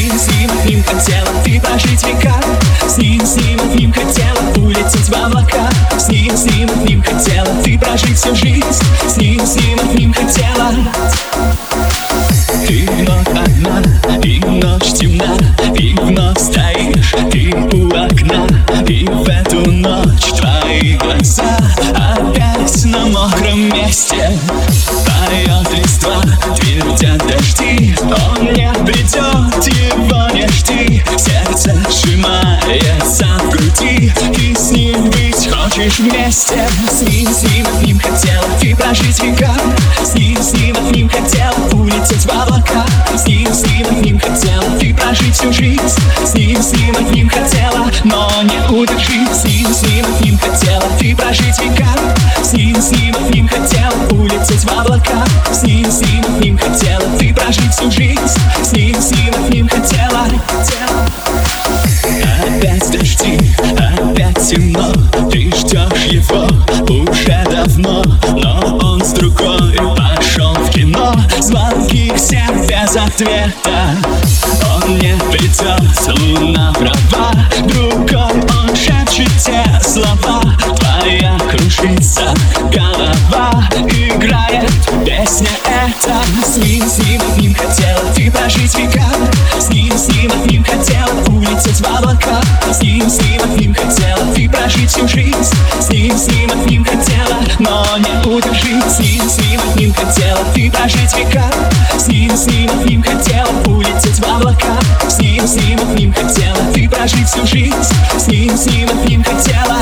ним, с ним, одним хотела ты прожить века. С ним, с ним, одним хотела улететь в облака. С ним, с ним, одним хотела ты прожить всю жизнь. С ним, с ним, одним хотела. Ты вновь одна, и ночь темна И вновь стоишь, ты у окна. И в эту ночь твои глаза Опять на мокром месте. Груди И с ним быть хочешь вместе? С ним, с ним, с ним хотела ты прожить века С ним, с ним, с ним хотела улететь в облака. С ним, с ним, с ним хотела ты прожить всю жизнь. С ним, с ним, с ним хотела, но не удержить С ним, с ним, с ним хотела ты прожить века С ним, с ним, с ним хотела улететь в облака дожди, опять темно Ты ждешь его уже давно Но он с другой пошел в кино. Звонки всем без ответа. Он не придет, луна права. Другой он шепчет те слова. Твоя кружится голова. Играет песня эта. С ним, с ним, с ним хотела ты прожить века облака С ним, с ним, с ним хотела ты прожить всю жизнь. С ним, с ним, с ним хотела, но не удержить С ним, с ним, с ним хотела ты прожить века. С ним, с ним, с ним хотела улететь в облака. С ним, с ним, с ним хотела ты прожить всю жизнь. С ним, с ним, с ним хотела